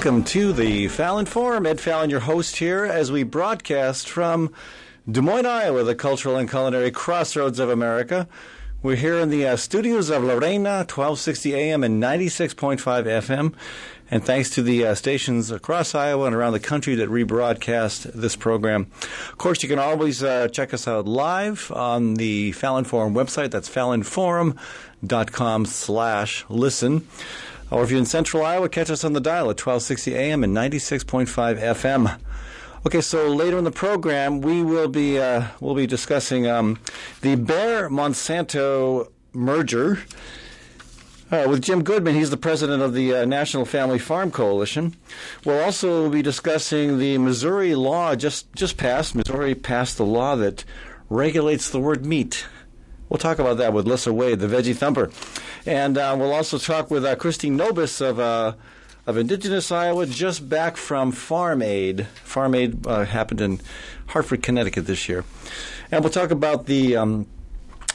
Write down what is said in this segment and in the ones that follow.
Welcome to the Fallon Forum. Ed Fallon, your host here, as we broadcast from Des Moines, Iowa, the cultural and culinary crossroads of America. We're here in the uh, studios of La Reina, 1260 AM and 96.5 FM. And thanks to the uh, stations across Iowa and around the country that rebroadcast this program. Of course, you can always uh, check us out live on the Fallon Forum website. That's fallonforum.com slash listen. Or if you're in central Iowa, catch us on the dial at 1260 AM and 96.5 FM. Okay, so later in the program, we will be uh, we'll be discussing um, the Bayer Monsanto merger uh, with Jim Goodman. He's the president of the uh, National Family Farm Coalition. We'll also be discussing the Missouri law just just passed. Missouri passed the law that regulates the word meat. We'll talk about that with Lyssa Wade, the veggie thumper. And uh, we'll also talk with uh, Christine Nobiss of, uh, of Indigenous Iowa, just back from Farm Aid. Farm Aid uh, happened in Hartford, Connecticut this year. And we'll talk about the. Um,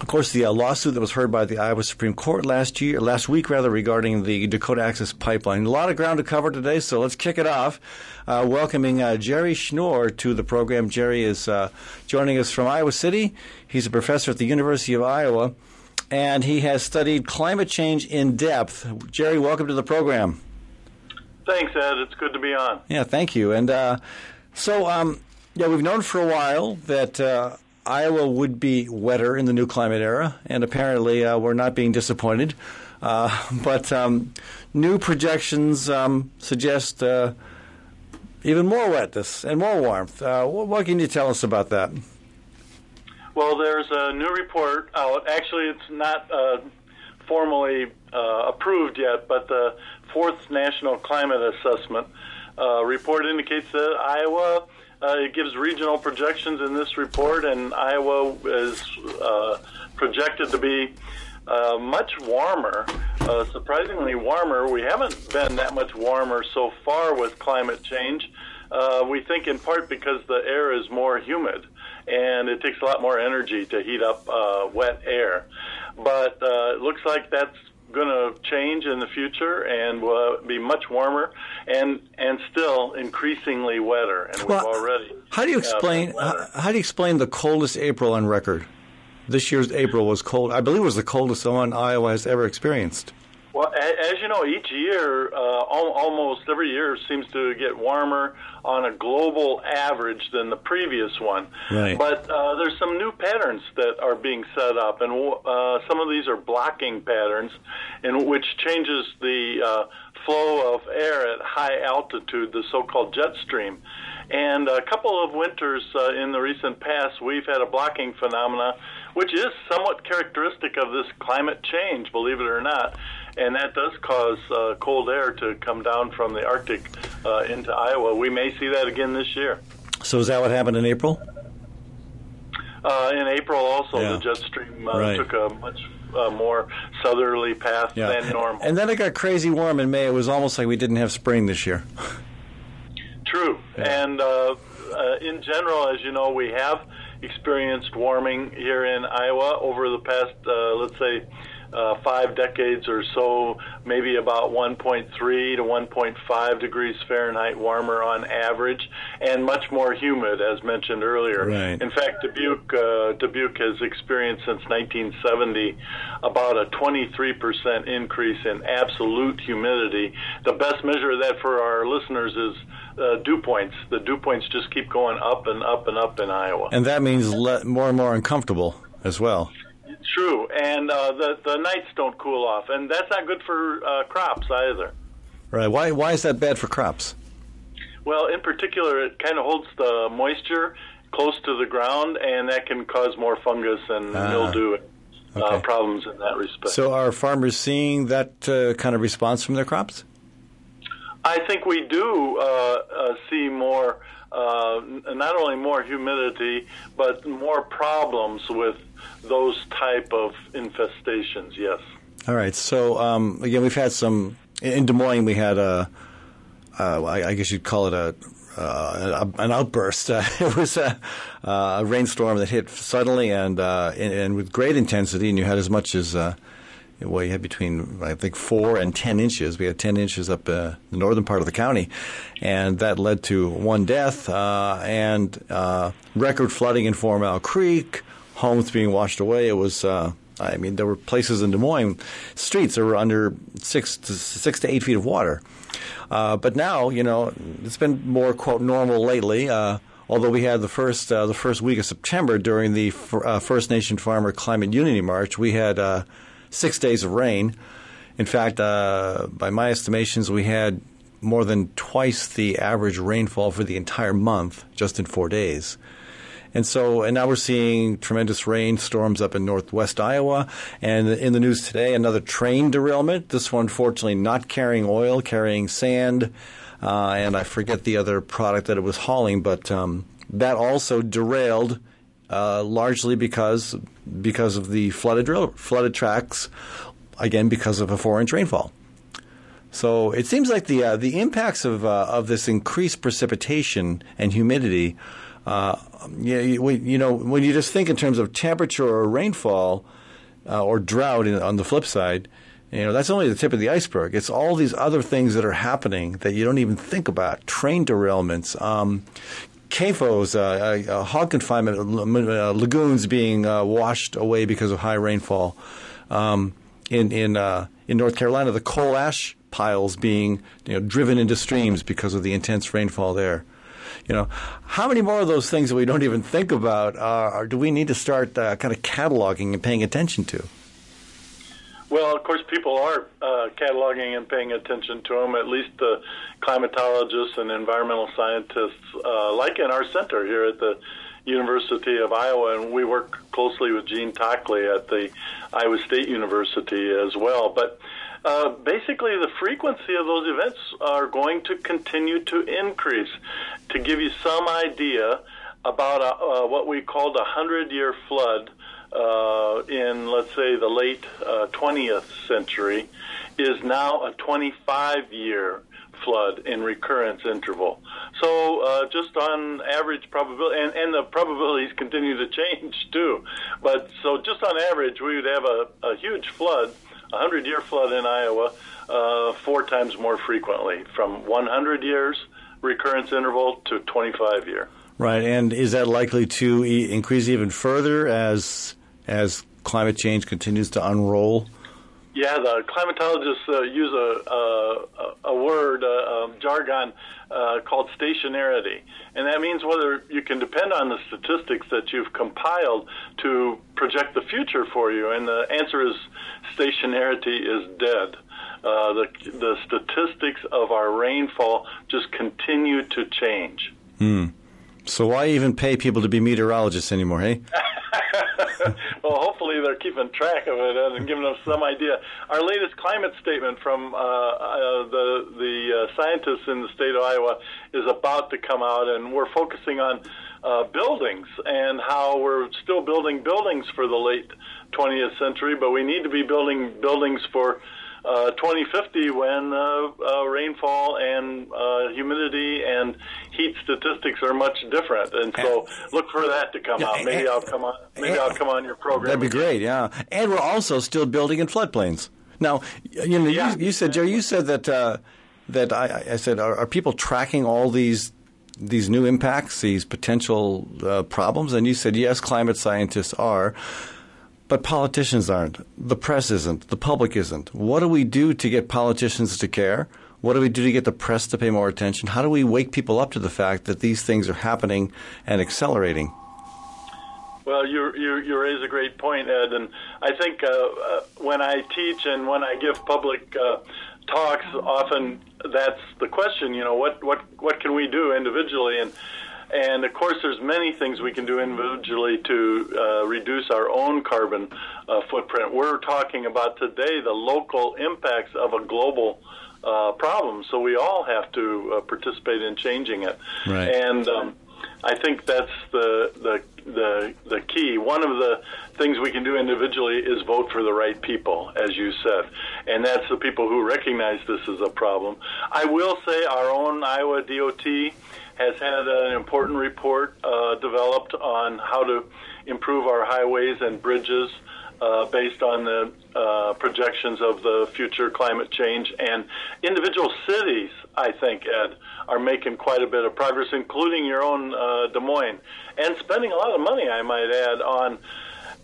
of course, the uh, lawsuit that was heard by the Iowa Supreme Court last year, last week rather, regarding the Dakota Access Pipeline. A lot of ground to cover today, so let's kick it off. Uh, welcoming uh, Jerry Schnoor to the program. Jerry is uh, joining us from Iowa City. He's a professor at the University of Iowa and he has studied climate change in depth. Jerry, welcome to the program. Thanks, Ed. It's good to be on. Yeah, thank you. And uh, so, um, yeah, we've known for a while that uh, Iowa would be wetter in the new climate era, and apparently uh, we're not being disappointed. Uh, but um, new projections um, suggest uh, even more wetness and more warmth. Uh, what can you tell us about that? Well, there's a new report out. Actually, it's not uh, formally uh, approved yet, but the fourth National Climate Assessment report indicates that Iowa. Uh, it gives regional projections in this report, and Iowa is uh, projected to be uh, much warmer, uh, surprisingly warmer. We haven't been that much warmer so far with climate change. Uh, we think in part because the air is more humid and it takes a lot more energy to heat up uh, wet air. But it looks like that's going to change in the future and will uh, be much warmer and and still increasingly wetter. And well, we've already. How do you explain? How, how, do you explain the coldest April on record? This year's April was cold. I believe it was the coldest one Iowa has ever experienced. Well, as you know, each year, uh, almost every year seems to get warmer on a global average than the previous one. Right. But uh, there's some new patterns that are being set up, and uh, some of these are blocking patterns, in which changes the uh, flow of air at high altitude, the so-called jet stream. And a couple of winters uh, in the recent past, we've had a blocking phenomena, which is somewhat characteristic of this climate change, believe it or not and that does cause uh, cold air to come down from the Arctic uh, into Iowa. We may see that again this year. So is that what happened in April? Uh, in April, also yeah. the jet stream uh, right. took a much uh, more southerly path yeah. than normal. And then it got crazy warm in May. It was almost like we didn't have spring this year. True, yeah. and uh, in general, as you know, we have experienced warming here in Iowa over the past, let's say uh, five decades or so, maybe about 1.3 to 1.5 degrees Fahrenheit warmer on average, and much more humid, as mentioned earlier. Right. In fact, Dubuque, uh, Dubuque has experienced since 1970 about a 23% increase in absolute humidity. The best measure of that for our listeners is uh, dew points. The dew points just keep going up and up and up in Iowa. And that means le- more and more uncomfortable as well. True, and uh, the the nights don't cool off, and that's not good for uh, crops either. Right? Why why is that bad for crops? Well, in particular, it kind of holds the moisture close to the ground, and that can cause more fungus and ah, mildew uh, okay. problems in that respect. So, are farmers seeing that uh, kind of response from their crops? I think we do uh, uh, see more, not only more humidity, but more problems with those type of infestations. Yes. All right. So um, again, we've had some in Des Moines. We had a, uh, I guess you'd call it a. Uh, an outburst. Uh, it was a, a, rainstorm that hit suddenly and, uh, and, and with great intensity, and you had as much as uh, well, you had between I think four and ten inches. We had ten inches up uh, the northern part of the county, and that led to one death uh, and uh, record flooding in Four Mile Creek, homes being washed away. It was. Uh, I mean, there were places in Des Moines streets that were under six to six to eight feet of water. Uh, but now, you know, it's been more quote normal lately. Uh, although we had the first the first week of September during the First Nation Farmer Climate Unity March, we had six days of rain. In fact, uh, by my estimations, we had more than twice the average rainfall for the entire month just in four days. And so, and now we're seeing tremendous rainstorms up in northwest Iowa. And in the news today, another train derailment. This one, fortunately, not carrying oil, carrying sand. Uh, and I forget the other product that it was hauling, but um, that also derailed uh, largely because because of the flooded drill, flooded tracks, again because of a four inch rainfall. So it seems like the uh, the impacts of uh, of this increased precipitation and humidity. Uh, you, you, know, when you just think in terms of temperature or rainfall uh, or drought, in, on the flip side, you know that's only the tip of the iceberg. It's all these other things that are happening that you don't even think about. Train derailments, um, CAFOs, uh, uh, hog confinement uh, lagoons being uh, washed away because of high rainfall. Um, in in uh, in North Carolina, the coal ash piles being you know, driven into streams because of the intense rainfall there. You know, how many more of those things that we don't even think about uh, do we need to start kind of cataloging and paying attention to? Well, of course, people are uh, cataloging and paying attention to them. At least the climatologists and environmental scientists, uh, like in our center here at the University of Iowa, and we work closely with Gene Takle at the Iowa State University as well. But uh, basically, the frequency of those events are going to continue to increase. To give you some idea about uh, what we called a hundred-year flood uh, in, let's say, the late uh, 20th century is now a 25 year flood in recurrence interval. So, uh, just on average probability, and, and the probabilities continue to change too. But so, just on average, we would have a, a huge flood, a 100 year flood in Iowa, uh, four times more frequently, from 100 years recurrence interval to 25 year. Right, and is that likely to increase even further as as climate change continues to unroll? Yeah, the climatologists uh, use a, a, a word, uh, um, jargon, uh, called stationarity. And that means whether you can depend on the statistics that you've compiled to project the future for you. And the answer is stationarity is dead. Uh, the, the statistics of our rainfall just continue to change. Hmm. So why even pay people to be meteorologists anymore, hey? well, hopefully they're keeping track of it and giving us some idea. Our latest climate statement from uh, uh, the the uh, scientists in the state of Iowa is about to come out, and we're focusing on uh, buildings and how we're still building buildings for the late 20th century, but we need to be building buildings for uh, 2050 when uh, uh, rainfall and uh, humidity and heat statistics are much different. And so look for that to come out. Maybe I'll come on. Maybe I'll come on your program. That'd be great. Yeah, and we're also still building in floodplains. Now, you know, yeah. you, you, said, Jerry, you said that uh, that I, I said, are, are, people tracking all these these new impacts, these potential uh, problems? And you said, yes, climate scientists are. But politicians aren't. The press isn't. The public isn't. What do we do to get politicians to care? What do we do to get the press to pay more attention? How do we wake people up to the fact that these things are happening and accelerating? Well, you, you, you raise a great point, Ed. And I think uh, uh, when I teach and when I give public uh, talks, often that's the question. You know, what what what can we do individually? And and of course, there's many things we can do individually to uh, reduce our own carbon uh, footprint. We're talking about today the local impacts of a global uh, problem, so we all have to uh, participate in changing it. Right. And um, I think that's the, the the the key. One of the things we can do individually is vote for the right people, as you said, and that's the people who recognize this as a problem. I will say our own Iowa DOT has had an important report uh, developed on how to improve our highways and bridges uh, based on the uh, projections of the future climate change. And individual cities, I think, Ed, are making quite a bit of progress, including your own uh, Des Moines, and spending a lot of money, I might add, on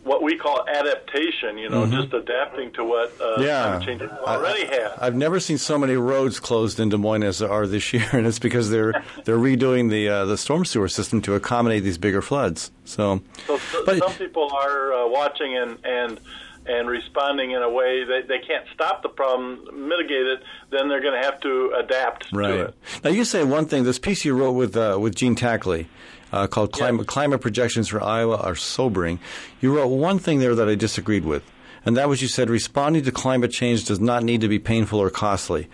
what we call adaptation, you know, mm-hmm. just adapting to what uh, yeah. climate change already has. I've never seen so many roads closed in Des Moines as there are this year, and it's because they're they're redoing the uh, the storm sewer system to accommodate these bigger floods. So, so, so but, some people are uh, watching and and and responding in a way that they can't stop the problem, mitigate it, then they're going to have to adapt right. to it. Now, you say one thing. This piece you wrote with uh, with Gene Takle uh, called climate, climate Projections for Iowa Are Sobering. You wrote one thing there that I disagreed with, and that was you said responding to climate change does not need to be painful or costly.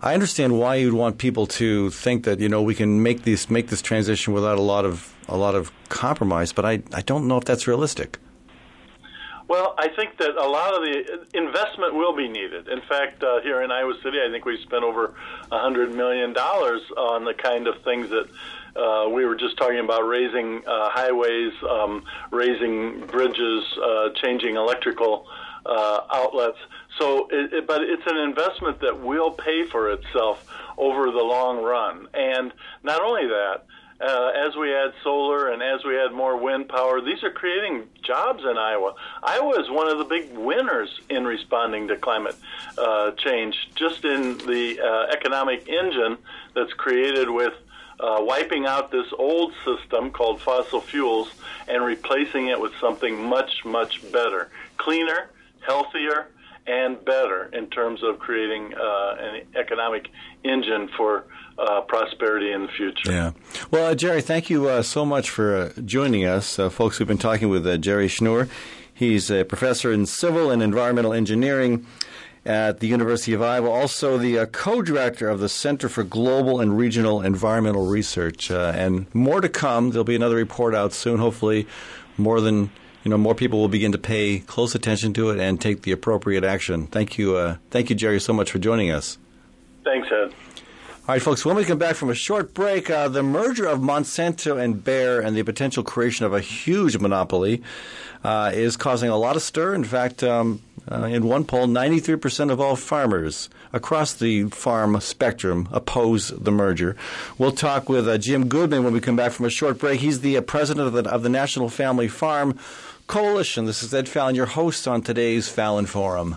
I understand why you'd want people to think that you know we can make this make this transition without a lot of a lot of compromise, but I I don't know if that's realistic. Well, I think that a lot of the investment will be needed. In fact, uh, here in Iowa City, I think we spent over a hundred million dollars on the kind of things that uh, we were just talking about raising uh, highways, um, raising bridges, uh, changing electrical uh, outlets. So, it, it, but it's an investment that will pay for itself over the long run. And not only that, uh, as we add solar and as we add more wind power, these are creating jobs in Iowa. Iowa is one of the big winners in responding to climate uh, change, just in the uh, economic engine that's created with uh, wiping out this old system called fossil fuels and replacing it with something much, much better, cleaner, healthier, and better in terms of creating uh, an economic engine for uh, prosperity in the future. Yeah. Well, uh, Jerry, thank you uh, so much for uh, joining us. Uh, folks, we've been talking with Jerry Schnoor. He's a professor in civil and environmental engineering at the University of Iowa, also the uh, co director of the Center for Global and Regional Environmental Research. Uh, and more to come. There'll be another report out soon, hopefully, more than. You know, more people will begin to pay close attention to it and take the appropriate action. Thank you, uh, thank you, Jerry, so much for joining us. Thanks, Ed. All right, folks, when we come back from a short break, uh, the merger of Monsanto and Bayer and the potential creation of a huge monopoly uh, is causing a lot of stir. In fact, um, uh, in one poll, 93% of all farmers across the farm spectrum oppose the merger. We'll talk with uh, Jim Goodman when we come back from a short break. He's the uh, president of the, of the National Family Farm Coalition. This is Ed Fallon, your host on today's Fallon Forum.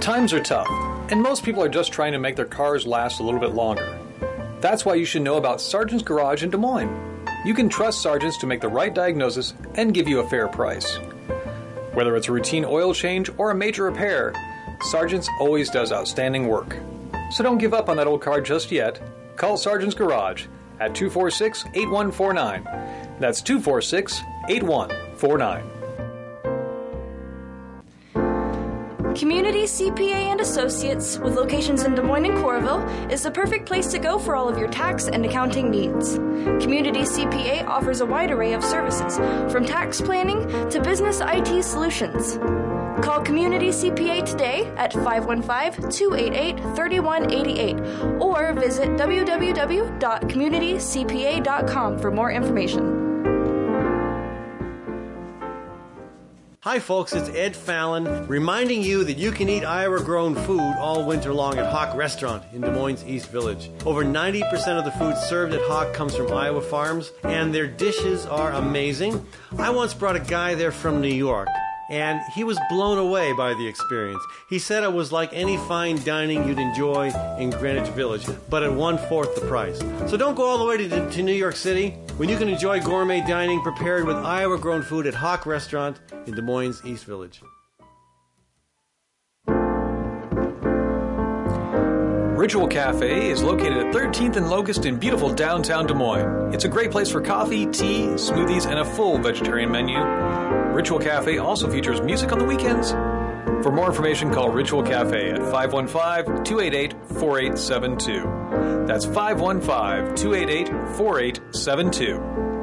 Times are tough, and most people are just trying to make their cars last a little bit longer. That's why you should know about Sargent's Garage in Des Moines. You can trust Sargent's to make the right diagnosis and give you a fair price. Whether it's a routine oil change or a major repair, Sargent's always does outstanding work. So don't give up on that old car just yet. Call Sargent's Garage at 246 8149. That's 246 8149. Community CPA and Associates, with locations in Des Moines and Coralville, is the perfect place to go for all of your tax and accounting needs. Community CPA offers a wide array of services, from tax planning to business IT solutions. Call Community CPA today at 515 288 3188 or visit www.communitycpa.com for more information. Hi, folks, it's Ed Fallon reminding you that you can eat Iowa grown food all winter long at Hawk Restaurant in Des Moines East Village. Over 90% of the food served at Hawk comes from Iowa farms, and their dishes are amazing. I once brought a guy there from New York and he was blown away by the experience. He said it was like any fine dining you'd enjoy in Greenwich Village, but at one fourth the price. So don't go all the way to, to New York City when you can enjoy gourmet dining prepared with Iowa grown food at Hawk Restaurant in Des Moines East Village. Ritual Cafe is located at 13th and Locust in beautiful downtown Des Moines. It's a great place for coffee, tea, smoothies, and a full vegetarian menu. Ritual Cafe also features music on the weekends. For more information, call Ritual Cafe at 515 288 4872. That's 515 288 4872.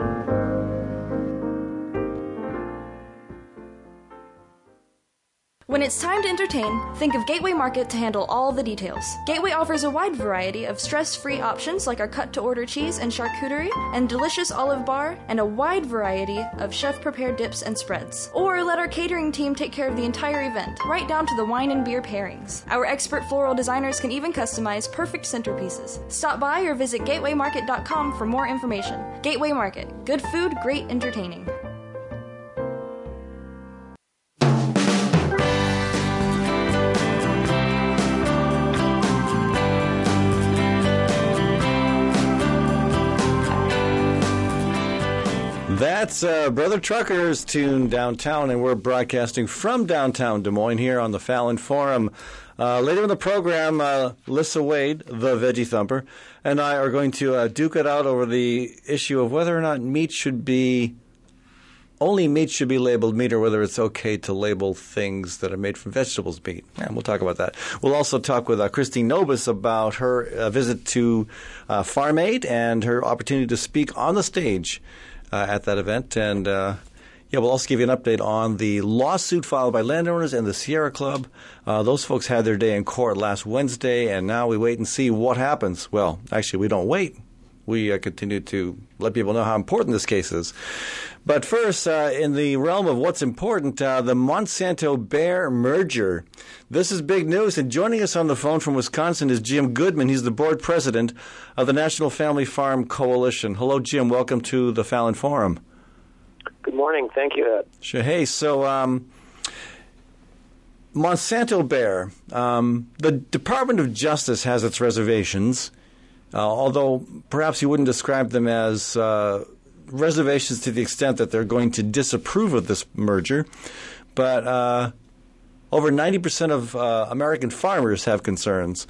When it's time to entertain, think of Gateway Market to handle all the details. Gateway offers a wide variety of stress free options like our cut to order cheese and charcuterie, and delicious olive bar, and a wide variety of chef prepared dips and spreads. Or let our catering team take care of the entire event, right down to the wine and beer pairings. Our expert floral designers can even customize perfect centerpieces. Stop by or visit gatewaymarket.com for more information. Gateway Market good food, great entertaining. That's uh, Brother Trucker's tune downtown, and we're broadcasting from downtown Des Moines here on the Fallon Forum. Uh, later in the program, uh, Lyssa Wade, the Veggie Thumper, and I are going to uh, duke it out over the issue of whether or not meat should be only meat should be labeled meat, or whether it's okay to label things that are made from vegetables meat. And we'll talk about that. We'll also talk with uh, Christine Nobiss about her uh, visit to uh, Farm Aid and her opportunity to speak on the stage at that event. And uh, yeah, we'll also give you an update on the lawsuit filed by landowners and the Sierra Club. Uh, those folks had their day in court last Wednesday, and now we wait and see what happens. Well, actually, we don't wait. We uh, continue to let people know how important this case is. But first, uh, in the realm of what's important, uh, the Monsanto Bayer merger. This is big news. And joining us on the phone from Wisconsin is Jim Goodman. He's the board president of the National Family Farm Coalition. Hello, Jim. Welcome to the Fallon Forum. Good morning. Thank you, Ed. Sure. Hey, so um, Monsanto Bayer, um, the Department of Justice has its reservations, although perhaps you wouldn't describe them as. Uh, reservations to the extent that they're going to disapprove of this merger, but uh, over 90% of uh, American farmers have concerns.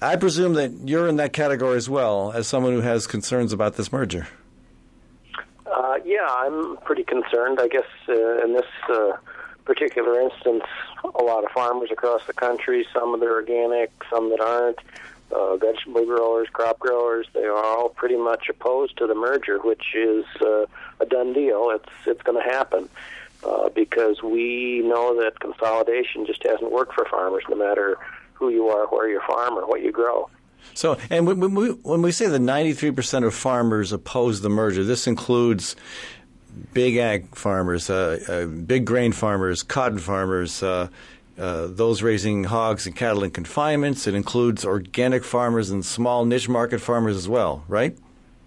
I presume that you're in that category as well, as someone who has concerns about this merger. Uh, yeah, I'm pretty concerned. I guess uh, in this uh, particular instance, a lot of farmers across the country, some that are organic, some that aren't, uh, vegetable growers, crop growers, they are all pretty much opposed to the merger, which is uh, a done deal. It's it's going to happen uh, because we know that consolidation just hasn't worked for farmers, no matter who you are, where you farm, or what you grow. So, and when we, when we say that 93% of farmers oppose the merger, this includes big ag farmers, uh, uh, big grain farmers, cotton farmers, uh, uh, those raising hogs and cattle in confinements. It includes organic farmers and small niche market farmers as well, right?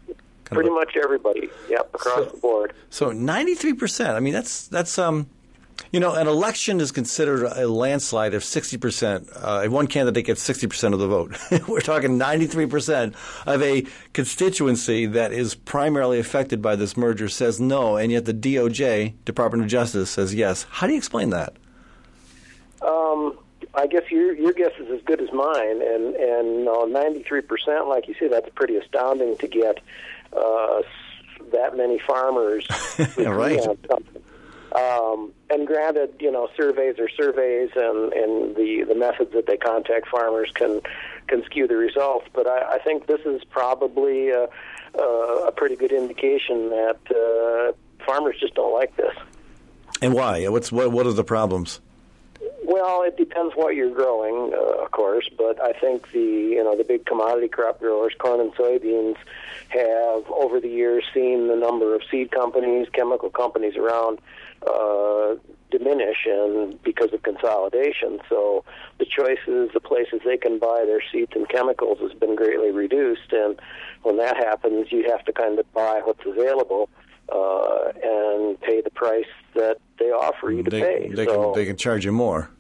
Kind Pretty a, much everybody. Yep, across so, the board. So ninety three percent. I mean, that's that's um, you know, an election is considered a landslide if sixty percent. Uh, if one candidate gets sixty percent of the vote, we're talking ninety three percent of a constituency that is primarily affected by this merger says no, and yet the DOJ, Department of Justice, says yes. How do you explain that? Um, I guess your your guess is as good as mine, and and ninety three percent, like you say, that's pretty astounding to get uh, that many farmers. right. Um, and granted, you know, surveys are surveys, and, and the, the methods that they contact farmers can can skew the results. But I, I think this is probably a, a, a pretty good indication that uh, farmers just don't like this. And why? What's what? What are the problems? Well, it depends what you're growing, uh, of course, but I think the you know the big commodity crop growers, corn and soybeans, have over the years seen the number of seed companies, chemical companies around uh, diminish, and because of consolidation, so the choices, the places they can buy their seeds and chemicals has been greatly reduced, and when that happens, you have to kind of buy what's available uh, and pay the price that they offer you to they, pay. They so, can they can charge you more.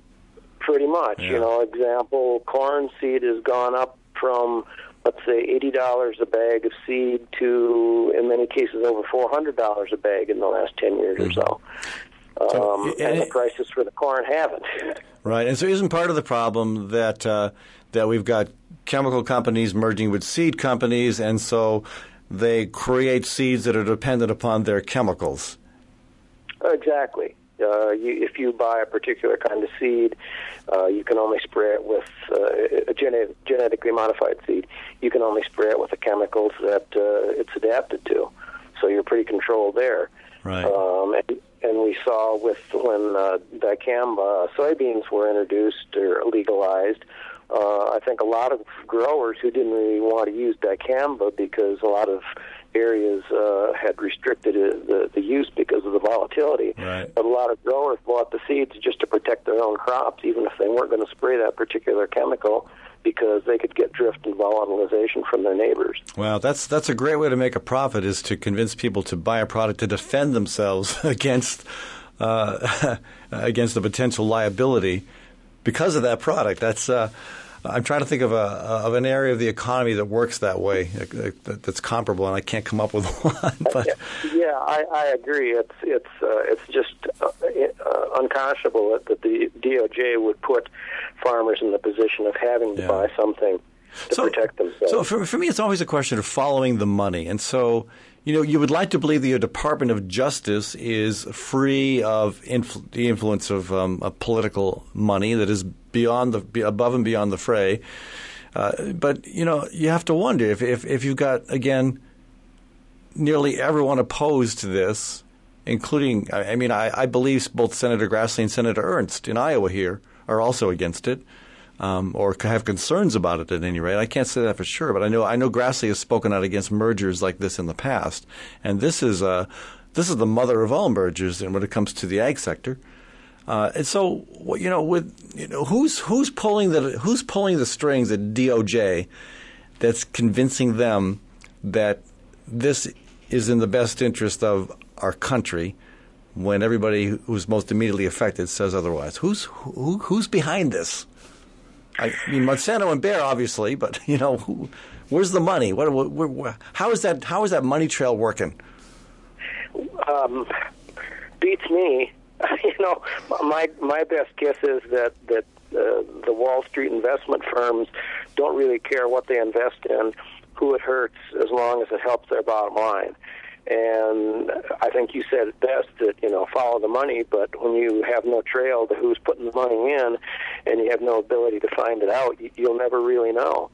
Pretty much, Yeah. you know. Example: corn seed has gone up from let's say eighty dollars a bag of seed to, in many cases, over four hundred dollars a bag in the last ten years or so. So, Um, and and the prices for the corn haven't. Right, and so isn't part of the problem that uh, that we've got chemical companies merging with seed companies, and so they create seeds that are dependent upon their chemicals. Exactly. Uh, you, if you buy a particular kind of seed, uh, you can only spray it with uh, a gene- genetically modified seed. You can only spray it with the chemicals that uh, it's adapted to. So you're pretty controlled there. Right. Um, and, and we saw with when uh, dicamba soybeans were introduced or legalized, uh, I think a lot of growers who didn't really want to use dicamba because a lot of areas uh, had restricted uh, the, the use because of the volatility. Right. But a lot of growers bought the seeds just to protect their own crops, even if they weren't going to spray that particular chemical because they could get drift and volatilization from their neighbors. Well, that's that's a great way to make a profit is to convince people to buy a product to defend themselves against uh, against the potential liability because of that product. That's uh, I'm trying to think of a of an area of the economy that works that way that, that's comparable, and I can't come up with one. But yeah, I, I agree. It's it's uh, it's just uh, uh, unconscionable that, the DOJ would put farmers in the position of having to Yeah. buy something to protect themselves. So for, for me, it's always a question of following the money. And so, you know, you would like to believe that your Department of Justice is free of influ- the influence of, um, of political money that is beyond the above and beyond the fray. Uh, but you know, you have to wonder if, if if you've got again nearly everyone opposed to this, including I, I mean, I, I believe both Senator Grassley and Senator Ernst in Iowa here are also against it um, or have concerns about it at any rate. I can't say that for sure, but I know I know Grassley has spoken out against mergers like this in the past, and this is uh, this is the mother of all mergers. When it comes to the ag sector, uh, and so you know, with you know, who's who's pulling the who's pulling the strings at DOJ that's convincing them that this is in the best interest of our country when everybody who's most immediately affected says otherwise. Who's who, who's behind this? I mean Monsanto and Bayer, obviously, but you know, who, where's the money? What, what, where, how is that? How is that money trail working? um, beats me. you know, my my best guess is that that uh, the Wall Street investment firms don't really care what they invest in, who it hurts, as long as it helps their bottom line. And I think you said it best that you know follow the money, but when you have no trail to who's putting the money in, and you have no ability to find it out, you- you'll never really know.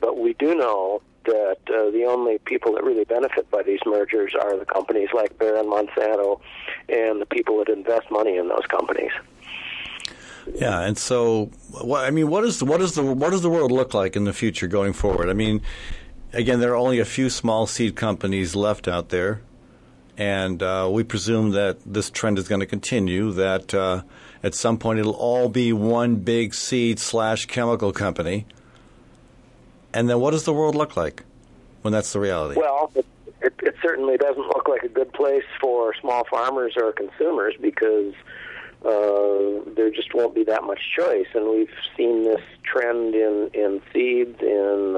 But we do know that uh, the only people that really benefit by these mergers are the companies like Bayer and Monsanto, and the people that invest money in those companies. Yeah, and so I mean, what is the, what is the what does the world look like in the future going forward? I mean, again, there are only a few small seed companies left out there, and uh, we presume that this trend is going to continue. That uh, at some point it'll all be one big seed slash chemical company, and then what does the world look like when that's the reality? Well, it, it, certainly doesn't look like a good place for small farmers or consumers because uh, there just won't be that much choice. And we've seen this trend in, in seeds, in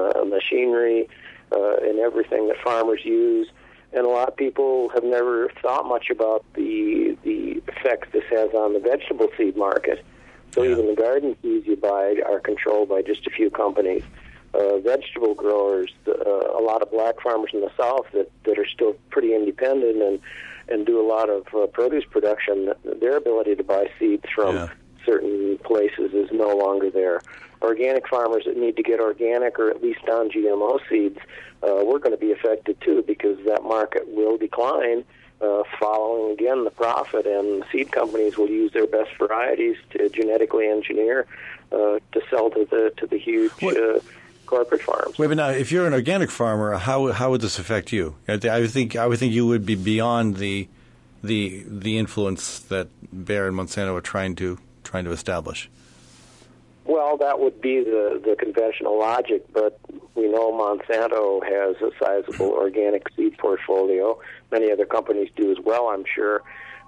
machinery, uh, in everything that farmers use. And a lot of people have never thought much about the the effects this has on the vegetable seed market. So Yeah. even the garden seeds you buy are controlled by just a few companies uh, vegetable growers, uh, a lot of black farmers in the South that, that are still pretty independent and and do a lot of uh, produce production. Their ability to buy seeds from Yeah. certain places is no longer there. Organic farmers that need to get organic or at least non-GMO seeds, uh, we're going to be affected too because that market will decline. Uh, following again the profit, and seed companies will use their best varieties to genetically engineer uh, to sell to the to the huge uh, corporate farms. Wait, but now, if you're an organic farmer, how how would this affect you? I I would think I would think you would be beyond the the the influence that Bayer and Monsanto are trying to trying to establish. Well, that would be the, the conventional logic, but we know Monsanto has a sizable organic seed portfolio. Many other companies do as well, I'm sure.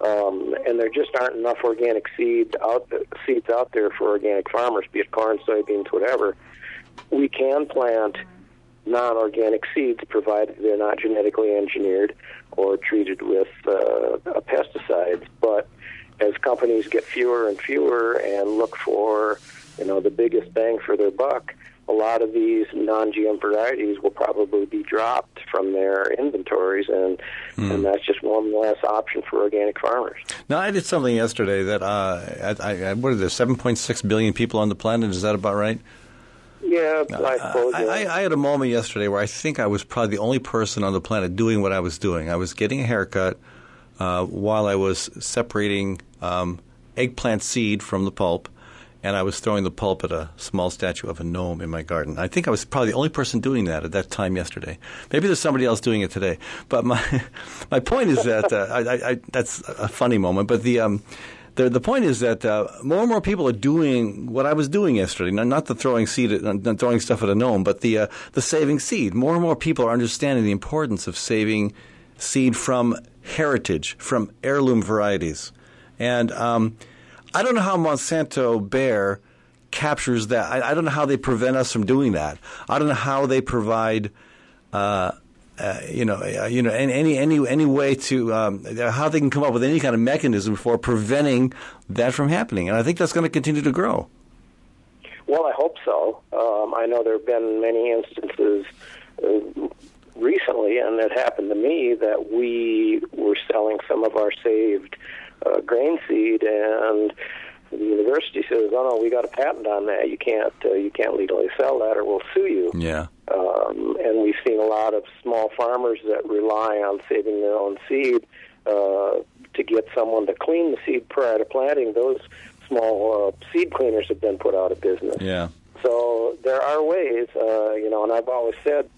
Um, and there just aren't enough organic seed out seeds out there for organic farmers, be it corn, soybeans, whatever. We can plant non-organic seeds provided they're not genetically engineered or treated with uh, pesticides. But as companies get fewer and fewer and look for you know the biggest bang for their buck, a lot of these non-GM varieties will probably be dropped from their inventories, and Hmm. and that's just one less option for organic farmers. Now, I did something yesterday that uh, I, I, what are there? Seven point six billion people on the planet. Is that about right? Yeah, I suppose. I, yeah. I, I had a moment yesterday where I think I was probably the only person on the planet doing what I was doing. I was getting a haircut uh, while I was separating um, eggplant seed from the pulp, and I was throwing the pulp at a small statue of a gnome in my garden. I think I was probably the only person doing that at that time yesterday. Maybe there's somebody else doing it today. But my my point is that uh, I, I, that's a funny moment. But the um, the the point is that uh, more and more people are doing what I was doing yesterday. Not, not the throwing seed, at, not throwing stuff at a gnome, but the uh, the saving seed. More and more people are understanding the importance of saving seed from heritage, from heirloom varieties, and um, I don't know how Monsanto Bayer captures that. I, I don't know how they prevent us from doing that. I don't know how they provide. Uh, uh, you know, uh, you know, any any any way to um, how they can come up with any kind of mechanism for preventing that from happening, and I think that's going to continue to grow. Well, I hope so. Um, I know there have been many instances uh, recently, and it happened to me that we were selling some of our saved uh, grain seed, and the university says, "Oh no, we got a patent on that. You can't uh, you can't legally sell that, or we'll sue you." Yeah. Um, and we've seen a lot of small farmers that rely on saving their own seed uh, to get someone to clean the seed prior to planting. Those small uh, seed cleaners have been put out of business. Yeah. So there are ways, uh, you know, and I've always said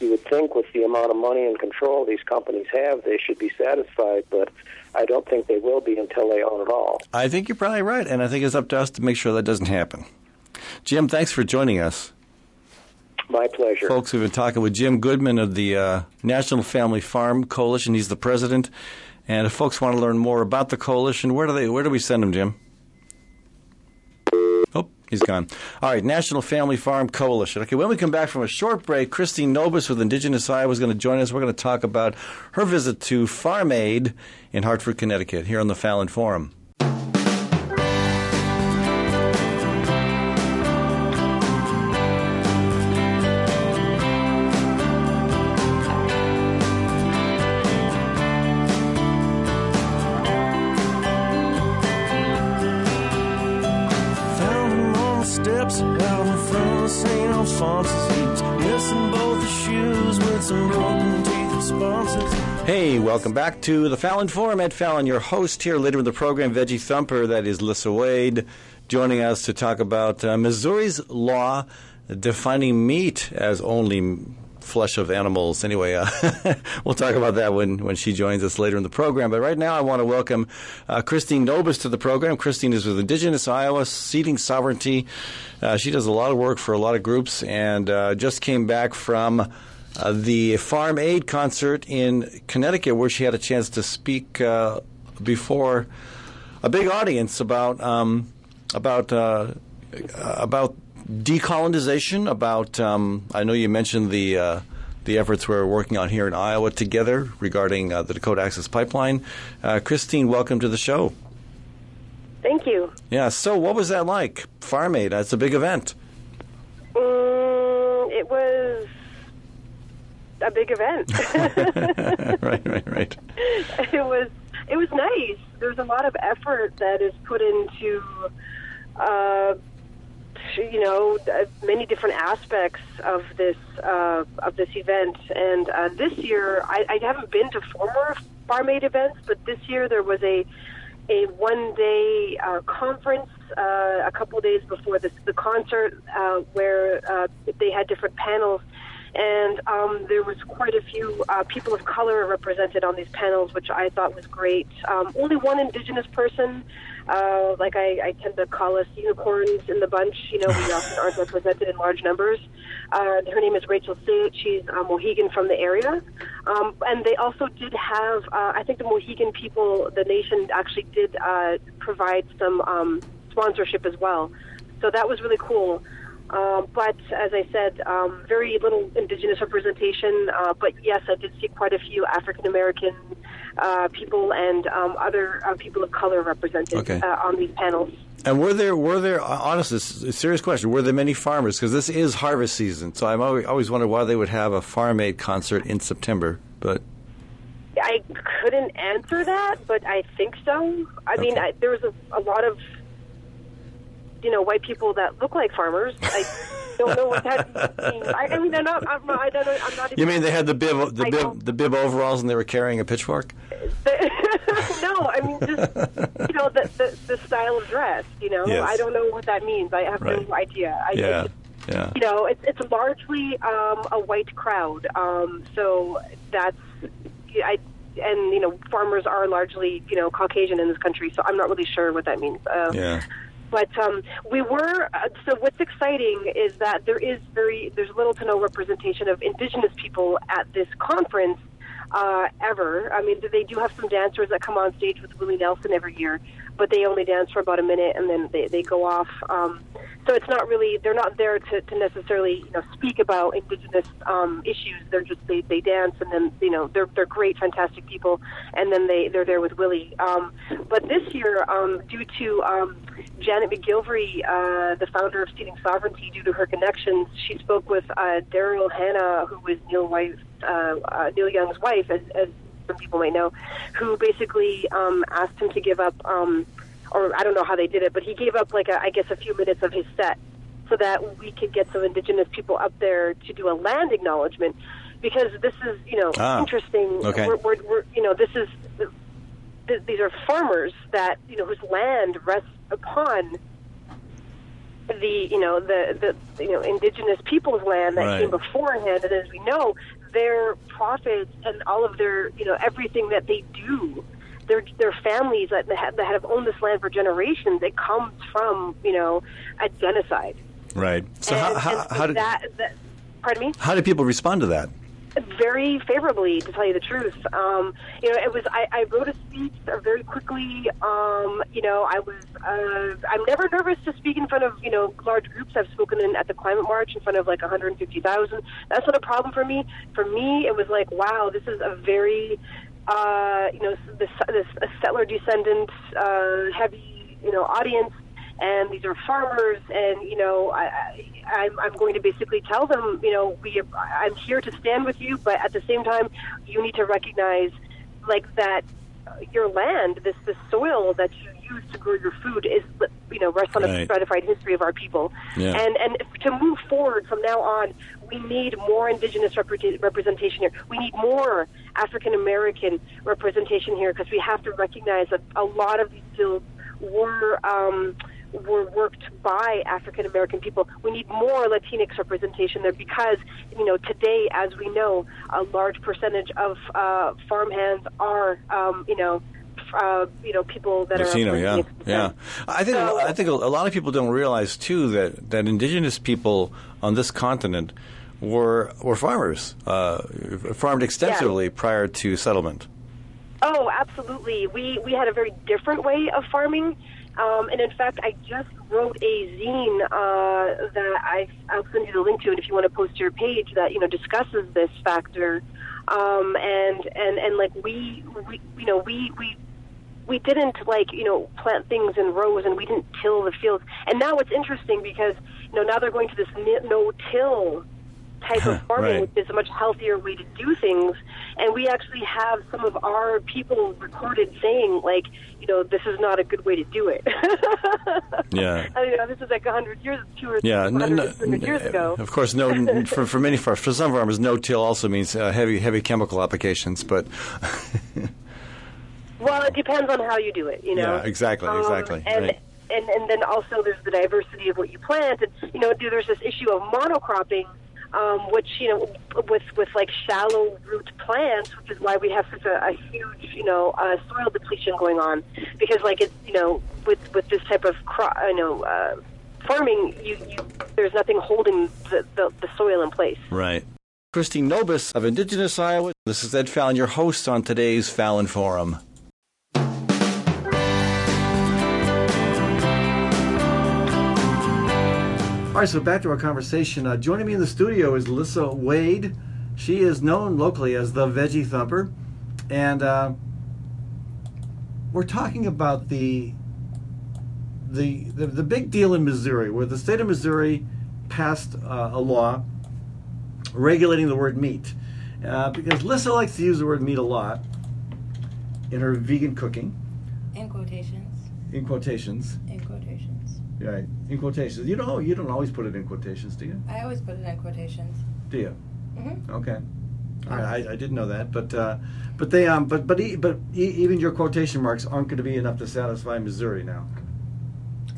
you would think with the amount of money and control these companies have, they should be satisfied, but I don't think they will be until they own it all. I think you're probably right, and I think it's up to us to make sure that doesn't happen. Jim, thanks for joining us. My pleasure. Folks, we've been talking with Jim Goodman of the uh, National Family Farm Coalition. He's the president. And if folks want to learn more about the coalition, where do they? Where do we send them, Jim? He's gone. All right, National Family Farm Coalition. Okay, when we come back from a short break, Christine Nobiss with Indigenous Iowa is going to join us. We're going to talk about her visit to Farm Aid in Hartford, Connecticut, here on the Fallon Forum. Welcome back to the Fallon Forum. Ed Fallon, your host here later in the program, Veggie Thumper. That is Lyssa Wade joining us to talk about uh, Missouri's law defining meat as only flesh of animals. Anyway, uh, we'll talk about that when, when she joins us later in the program. But right now, I want to welcome uh, Christine Nobiss to the program. Christine is with Indigenous Iowa Seeding Sovereignty. Uh, she does a lot of work for a lot of groups and uh, just came back from uh, the Farm Aid concert in Connecticut, where she had a chance to speak uh, before a big audience about um, about uh, about decolonization. About um, I know you mentioned the uh, the efforts we're working on here in Iowa together regarding uh, the Dakota Access Pipeline. Uh, Christine, welcome to the show. Thank you. Yeah. So, what was that like? Farm Aid. That's a big event. Mm, it was a big event. right. Right. Right. it was it was nice. There's a lot of effort that is put into, uh, you know, uh, many different aspects of this uh, of this event. And uh, this year, I, I haven't been to former Farm Aid events, but this year there was a a one day uh, conference uh, a couple days before this, the concert uh, where uh, they had different panels. And um, there was quite a few uh, people of color represented on these panels, which I thought was great. Um, only one Indigenous person, uh, like I, I tend to call us unicorns in the bunch. You know, we often aren't represented in large numbers. Uh, her name is Rachel Sayet. She's a Mohegan from the area. Um, and they also did have, uh, I think the Mohegan people, the nation actually did uh, provide some um, sponsorship as well. So that was really cool. Um, but as I said, um, very little Indigenous representation. Uh, but yes, I did see quite a few African American uh, people and um, other uh, people of color represented Okay. uh, on these panels. And were there were there honestly, a serious question? Were there many farmers? Because this is harvest season, so I'm always, always wondered why they would have a farm aid concert in September. But I couldn't answer that, but I think so. I mean, I, there was a, a lot of, you know, white people that look like farmers. I don't know what that means. I, I mean, they're not. I'm not. I don't know. I'm not. you mean they had the bib the I bib don't- the bib overalls and they were carrying a pitchfork? no, I mean just you know the, the the style of dress. You know, Yes. I don't know what that means. I have Right. no idea. I, Yeah, yeah. you know, it's it's largely um, a white crowd. Um, so that's I. And you know, farmers are largely you know Caucasian in this country, so I'm not really sure what that means. Uh, Yeah. But um, we were. Uh, so what's exciting is that there is very there's little to no representation of indigenous people at this conference uh, ever. I mean, they do have some dancers that come on stage with Willie Nelson every year, but they only dance for about a minute and then they, they go off. Um, so it's not really they're not there to, to necessarily you know speak about indigenous um, issues. They're just they, they dance and then you know they're they're great, fantastic people, and then they they're there with Willie. Um, but this year, um, due to um, Janet MacGillivray, uh, the founder of Seeding Sovereignty, due to her connections, she spoke with uh, Daryl Hannah, who was Neil wife, uh, uh, Neil Young's wife, as, as some people might know, who basically um, asked him to give up, um, or I don't know how they did it, but he gave up like a, I guess a few minutes of his set so that we could get some indigenous people up there to do a land acknowledgement. Because this is, you know, Ah, interesting. okay. We're, we're, we're, you know, this is th- these are farmers that you know whose land rests upon the you know the the you know indigenous people's land that Right. came beforehand, and as we know, their profits and all of their you know everything that they do. Their, their families that have, that have owned this land for generations, it comes from you know a genocide. Right. So and, how, how, and how did that, that? Pardon me how did people respond to that? very favorably, to tell you the truth. Um, you know, it was I, I wrote a speech very quickly. Um, you know, I was uh, I'm never nervous to speak in front of you know large groups. I've spoken in, at the climate march in front of like 150,000. That's not a problem for me. For me, it was like, wow, this is a very uh, you know this, this a settler descendant uh, heavy you know audience and these are farmers, and you know, I, I, I'm, I'm going to basically tell them, you know, we, I'm here to stand with you, but at the same time, you need to recognize, like that, your land, this, this soil that you use to grow your food is, you know, rests on a stratified history of our people, Yeah. and and to move forward from now on, we need more indigenous repre- representation here. We need more African American representation here because we have to recognize that a lot of these fields were um, were worked by African American people. We need more Latinx representation there because you know today, as we know, a large percentage of uh, farmhands are um, you know. Uh, you know, people that Latino, are yeah, yeah. I think So- I think a lot of people don't realize too that, that indigenous people on this continent were were farmers, uh, farmed extensively prior to settlement. Oh, absolutely. We we had a very different way of farming, um, and in fact, I just wrote a zine uh, that I I'll send you the link to it if you want to post to your page that you know discusses this factor, um, and and and like we we you know we we we didn't like you know plant things in rows and we didn't till the fields. And now it's interesting because you know now they're going to this no till type of farming, Right. which is a much healthier way to do things. And we actually have some of our people recorded saying like you know this is not a good way to do it. Yeah. I mean, you know, this is like a hundred years, two or Yeah, no, no, hundred years ago. of course, no. for, for many farmers, for some farmers, no till also means uh, heavy heavy chemical applications. But Well, it depends on how you do it, you know. Yeah, exactly, Um, exactly, And, right. and and then also there's the diversity of what you plant, and you know do there's this issue of monocropping, um, which you know with with like shallow root plants, which is why we have such a, a huge you know uh, soil depletion going on, because like it's you know with with this type of crop, you know. Uh, Farming, you, you, there's nothing holding the, the, the soil in place. right. Christine Nobiss of Indigenous Iowa. This is Ed Fallon, your host on today's Fallon Forum. All right, so back to our conversation. Uh, joining me in the studio is Alyssa Wade. She is known locally as the Veggie Thumper, and uh, we're talking about the, the the the big deal in Missouri, where the state of Missouri passed uh, a law regulating the word meat, uh, because Lyssa likes to use the word meat a lot in her vegan cooking, In quotations. in quotations. Right, in quotations. You don't you don't always put it in quotations, do you? I always put it in quotations. Do you? hmm Okay. All right, I, I didn't know that, but uh, but they um but but e- but e- even your quotation marks aren't going to be enough to satisfy Missouri now.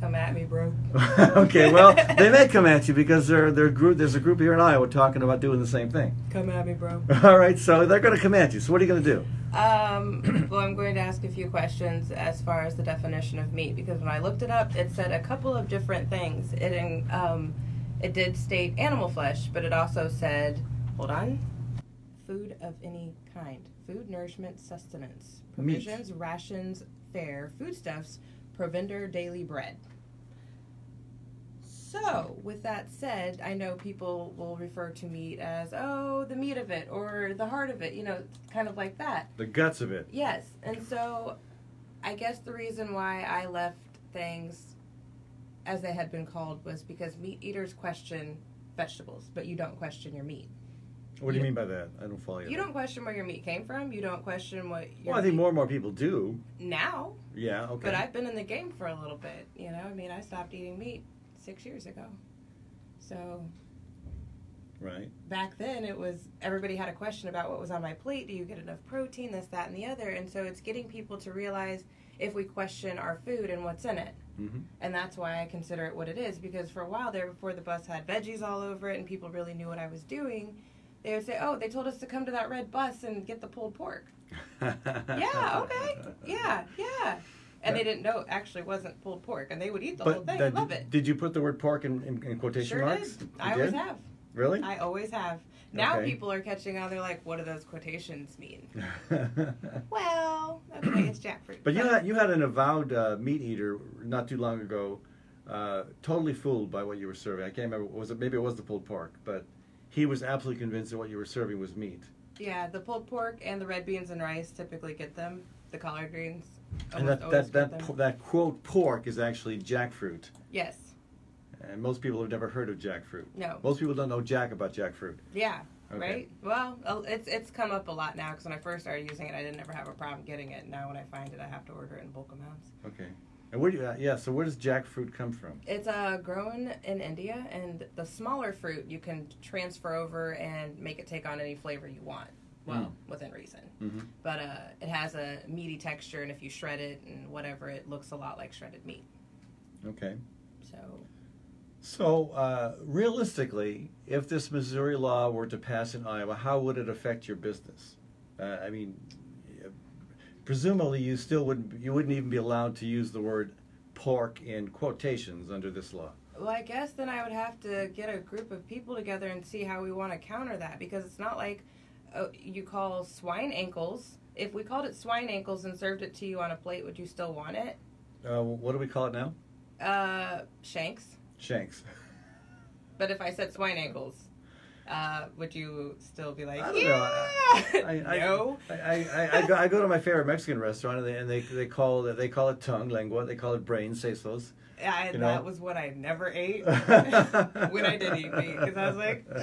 Come at me, bro. okay, well they may come at you because they're they're group. There's a group here in Iowa talking about doing the same thing. Come at me, bro. All right, so they're going to come at you. So what are you going to do? Um, well, I'm going to ask a few questions as far as the definition of meat because when I looked it up, it said a couple of different things. It in- um, it did state animal flesh, but it also said, hold on, food of any kind, food, nourishment, sustenance, Meat. provisions, rations, fare, foodstuffs, provender, daily bread. So, with that said, I know people will refer to meat as, oh, the meat of it or the heart of it, you know, kind of like that. The guts of it. Yes, and so I guess the reason why I left things as they had been called was because meat eaters question vegetables, but you don't question your meat. What do you You- mean by that? I don't follow you. You don't question where your meat came from. You don't question what your Well, I think more and more people do. now. Yeah. Okay. But I've been in the game for a little bit. You know, I mean, I stopped eating meat six years ago. So right. back then it was everybody had a question about what was on my plate do you get enough protein this that and the other and so it's getting people to realize if we question our food and what's in it. Hmm and that's why i consider it what it is because for a while there before the bus had veggies all over it and people really knew what i was doing they would say oh they told us to come to that red bus and get the pulled pork. Yeah okay. Yeah yeah and they didn't know it actually wasn't pulled pork and they would eat the whole But thing that- love did, it did you put the word pork in, in, in quotation sure marks? did You i always did? have Really? I always have. Now Okay. people are catching on. They're like, "What do those quotations mean?" Well, okay, it's jackfruit. But you had you had an avowed uh, meat eater not too long ago, uh, totally fooled by what you were serving. I can't remember. Was it maybe it was the pulled pork, but he was absolutely convinced that what you were serving was meat. yeah, the pulled pork and the red beans and rice typically get them. The collard greens. And almost that always that that, them. po- that quote pork is actually jackfruit, yes. and most people have never heard of jackfruit. No. Most people don't know jack about jackfruit. Yeah. Okay. Right. Well, uh, it's it's come up a lot now because when I first started using it, I didn't ever have a problem getting it. Now when I find it, I have to order it in bulk amounts. Okay. And where do you, uh, yeah? So where does jackfruit come from? It's uh, grown in India, and the smaller fruit you can transfer over and make it take on any flavor you want. Well, within reason. Mhm. But uh, it has a meaty texture, and if you shred it and whatever, it looks a lot like shredded meat. Okay. So So, uh, realistically, if this Missouri law were to pass in Iowa, how would it affect your business? Uh, I mean, presumably you still wouldn't you wouldn't even be allowed to use the word pork in quotations under this law. Well, I guess then I would have to get a group of people together and see how we want to counter that because it's not like uh, you call swine ankles. If we called it swine ankles and served it to you on a plate, would you still want it? Uh, what do we call it now? Uh, shanks. Shanks. But if I said swine ankles, uh, would you still be like, I don't yeah? know. I, I, no. I, I, I, go, I go to my favorite Mexican restaurant and they, and they, they call it they call it tongue lengua they call it brain sesos. I, you know? that was what I never ate when I did eat meat because I was like, "Uh,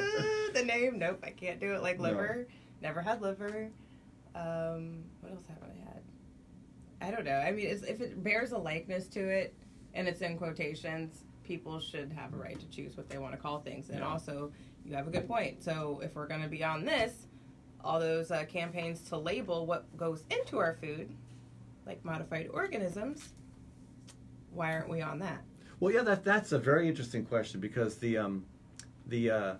the name, nope, I can't do it. Like No. liver, never had liver. Um, what else haven't I had? I don't know. I mean, it's, if it bears a likeness to it and it's in quotations, people should have a right to choose what they want to call things. And Yeah. also, you have a good point. So if we're going to be on this, all those uh, campaigns to label what goes into our food, like modified organisms, why aren't we on that? Well, yeah, that that's a very interesting question because the um, the, uh,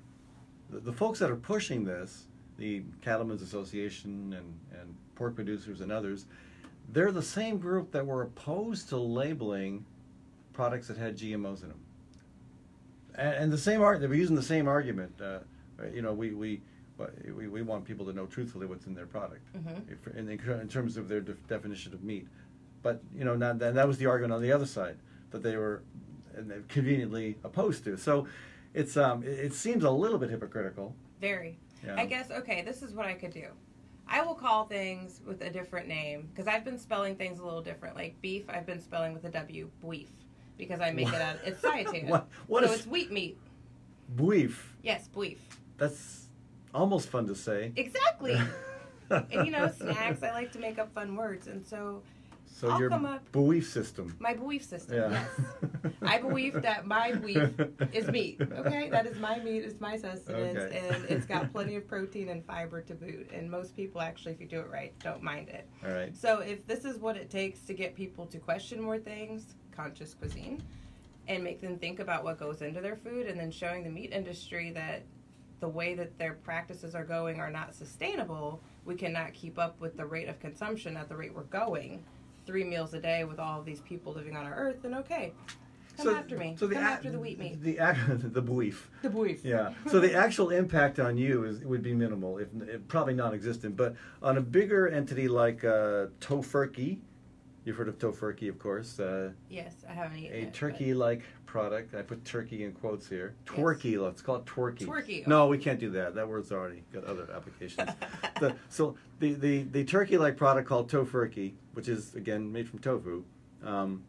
the the folks that are pushing this, the Cattlemen's Association and and pork producers and others, they're the same group that were opposed to labeling products that had GMOs in them. And, and the same art, they were using the same argument. Uh, you know, we we. We, we want people to know truthfully what's in their product Mhm. if, in, in terms of their def- definition of meat. But you know, not, that was the argument on the other side that they were and conveniently opposed to. So it's um, it, it seems a little bit hypocritical. Very. Yeah. I guess okay. This is what I could do. I will call things with a different name because I've been spelling things a little different. Like beef, I've been spelling with a W, beef, because I make it out. It's sciatica. What- what so is- it's wheat meat. Beef. Yes, beef. That's almost fun to say. Exactly. and you know, snacks. I like to make up fun words, and so So I'll your come up- belief system. my belief system. Yeah. Yes. I believe that my beef is meat. Okay, that is my meat. It's my sustenance, Okay. and it's got plenty of protein and fiber to boot. And most people, actually, if you do it right, don't mind it. All right. So if this is what it takes to get people to question more things, conscious cuisine, and make them think about what goes into their food, and then showing the meat industry that the way that their practices are going are not sustainable, we cannot keep up with the rate of consumption at the rate we're going. Three meals a day with all of these people living on our earth, then okay. Come after me. So the Come ac- after the wheat meat. The the beef. The beef. Yeah. So the actual impact on you is would be minimal, if, if probably non-existent. But on a bigger entity like uh, Tofurky, you've heard of Tofurky, of course, uh, Yes, I haven't eaten a it. but- turkey-like product. I put turkey in quotes here. Twerky, let's call it twerky. Twerky. No, we can't do that. That word's already got other applications. the, so the, the, the turkey-like product called Tofurky, which is again made from tofu, um,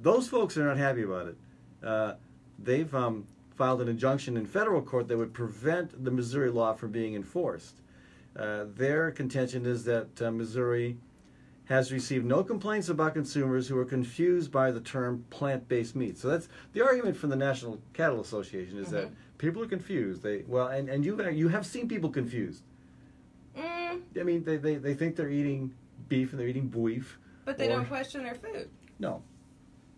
those folks are not happy about it. Uh, they've um, filed an injunction in federal court that would prevent the Missouri law from being enforced. Uh, their contention is that uh, Missouri has received no complaints about consumers who are confused by the term plant-based meat. So that's the argument from the National Cattle Association is that people are confused. They well, and, and you you have seen people confused. Mm, I mean, they, they, they think they're eating beef and they're eating beef. but they Or- don't question their food. No,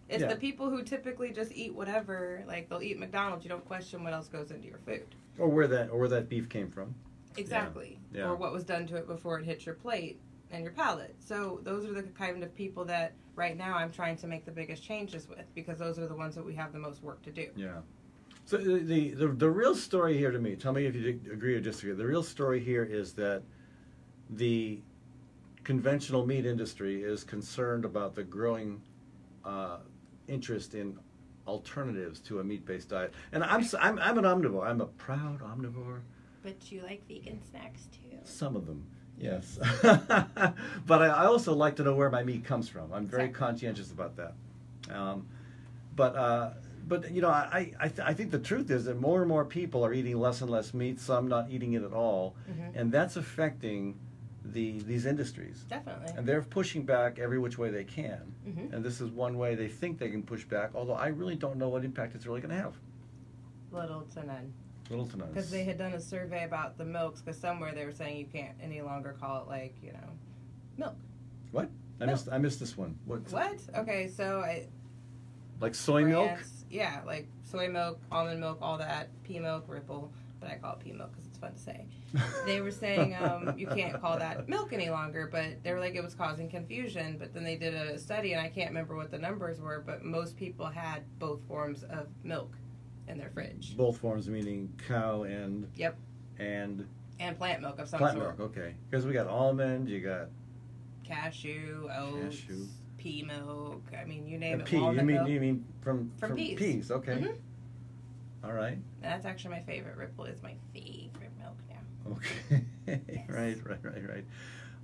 It's Yeah. the people who typically just eat whatever, like they'll eat McDonald's. You don't question what else goes into your food. or where that or where that beef came from. Exactly. Yeah. Or what was done to it before it hit your plate and your palate. So those are the kind of people that right now I'm trying to make the biggest changes with because those are the ones that we have the most work to do. Yeah. So the, the the the real story here to me, tell me if you agree or disagree. The real story here is that the conventional meat industry is concerned about the growing uh, interest in alternatives to a meat-based diet. And I'm I'm I'm an omnivore. I'm a proud omnivore. But you like vegan snacks too. Some of them, yes. but I, I also like to know where my meat comes from. I'm very Exactly. conscientious about that. Um, but uh, but you know, I I, th- I think the truth is that more and more people are eating less and less meat. Some not eating it at all, Mm-hmm. and that's affecting the these industries. Definitely. And they're pushing back every which way they can. Mhm. And this is one way they think they can push back. Although I really don't know what impact it's really going to have. Little to none. Little to none. Because they had done a survey about the milks, because somewhere they were saying you can't any longer call it like you know, milk. what? I No. missed I missed this one. What? What? Okay, so I Like soy milk? brands- Yeah, like soy milk, almond milk, all that, pea milk, ripple, but I call it pea milk because it's fun to say. They were saying um, you can't call that milk any longer, but they were like it was causing confusion. But then they did a study, and I can't remember what the numbers were, but most people had both forms of milk in their fridge. Both forms, meaning cow and Yep, and and plant milk of some plant sort. milk. Okay, because we got almond, you got Cashew, oats, Cashew. pea milk. I mean, you name and it. pea. You mean milk. you mean from From peas. Okay, Mhm. all right. That's actually my favorite. Ripple is my favorite. Okay, Yes. right, right, right, right.